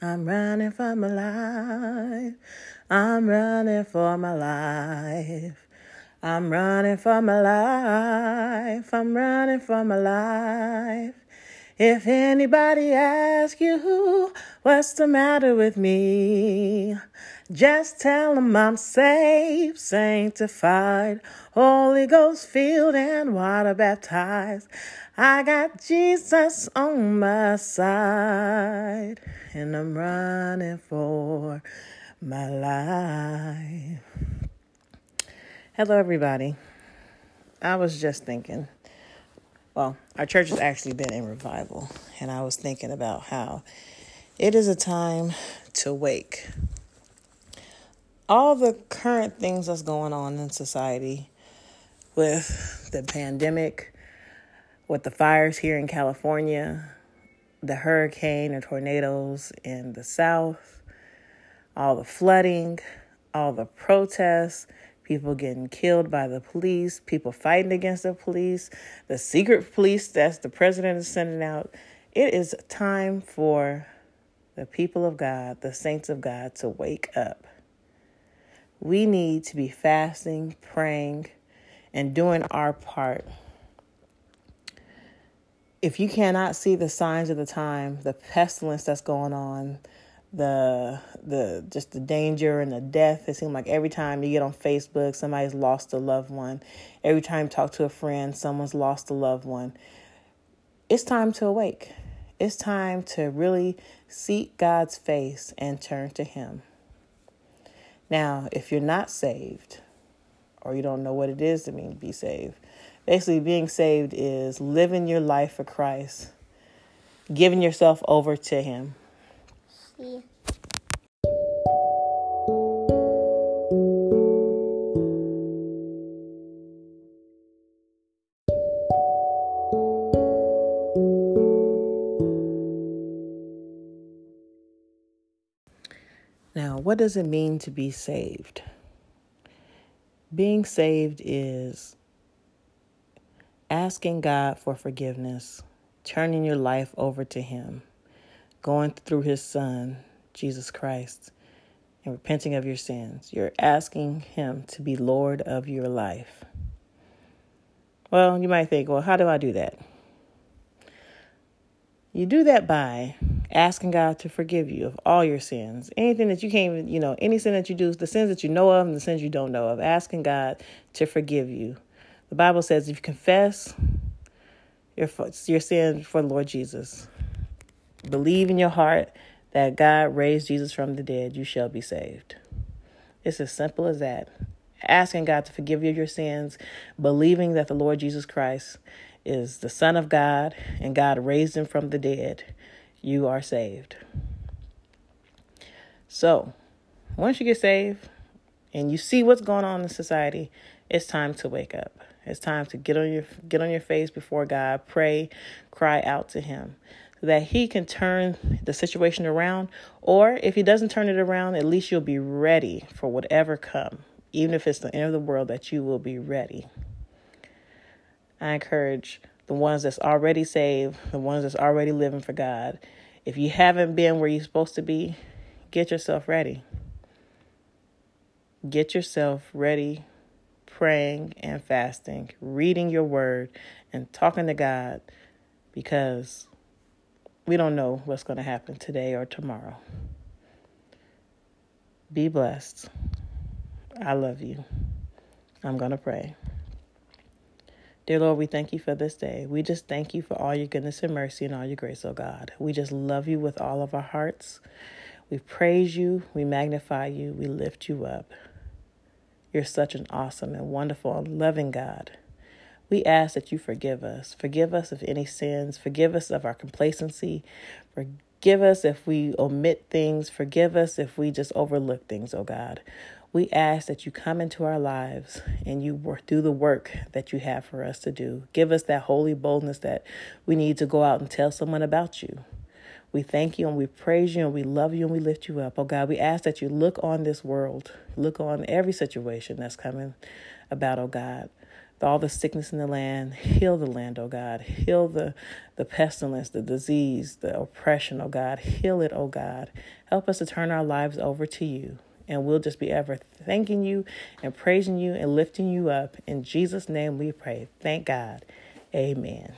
I'm running for my life. I'm running for my life. I'm running for my life. I'm running for my life. If anybody asks you what's the matter with me, just tell them I'm saved, sanctified, Holy Ghost filled and water baptized. I got Jesus on my side, and I'm running for my life. Hello, everybody. I was just thinking. Well, our church has actually been in revival, and I was thinking about how it is a time to wake all the current things that's going on in society with the pandemic, with the fires here in California, the hurricane and tornadoes in the south, all the flooding, all the protests, people getting killed by the police, people fighting against the police, the secret police that the president is sending out. It is time for the people of God, the saints of God, to wake up. We need to be fasting, praying, and doing our part. If you cannot see the signs of the time, the pestilence that's going on, the the just the danger and the death, it seems like every time you get on Facebook, somebody's lost a loved one. Every time you talk to a friend, someone's lost a loved one. It's time to awake. It's time to really seek God's face and turn to Him. Now, if you're not saved or you don't know what it is to mean to be saved, basically being saved is living your life for Christ, giving yourself over to Him. See. Now, what does it mean to be saved? Being saved is asking God for forgiveness, turning your life over to Him, going through His Son, Jesus Christ, and repenting of your sins. You're asking Him to be Lord of your life. Well, you might think, well, how do I do that? You do that by asking God to forgive you of all your sins. Anything that you can't even, you know, any sin that you do, the sins that you know of and the sins you don't know of, asking God to forgive you. The Bible says if you confess your, your sin before the Lord Jesus, believe in your heart that God raised Jesus from the dead, you shall be saved. It's as simple as that. Asking God to forgive you your sins, believing that the Lord Jesus Christ is the Son of God and God raised him from the dead you are saved. So, once you get saved and you see what's going on in society, it's time to wake up. It's time to get on your get on your face before God, pray, cry out to him so that he can turn the situation around or if he doesn't turn it around, at least you'll be ready for whatever come. Even if it's the end of the world that you will be ready. I encourage the ones that's already saved, the ones that's already living for God. If you haven't been where you're supposed to be, get yourself ready. Get yourself ready, praying and fasting, reading your word, and talking to God because we don't know what's going to happen today or tomorrow. Be blessed. I love you. I'm going to pray. Dear Lord, we thank you for this day. We just thank you for all your goodness and mercy and all your grace, oh God. We just love you with all of our hearts. We praise you, we magnify you, we lift you up. You're such an awesome and wonderful and loving God. We ask that you forgive us. Forgive us of any sins. Forgive us of our complacency. Forgive us if we omit things. Forgive us if we just overlook things, oh God. We ask that you come into our lives and you work, do the work that you have for us to do. Give us that holy boldness that we need to go out and tell someone about you. We thank you and we praise you and we love you and we lift you up. Oh God, we ask that you look on this world, look on every situation that's coming about, oh God. All the sickness in the land. Heal the land, oh God. Heal the, the pestilence, the disease, the oppression, oh God. Heal it, oh God. Help us to turn our lives over to you. And we'll just be ever thanking you and praising you and lifting you up. In Jesus' name we pray. Thank God. Amen.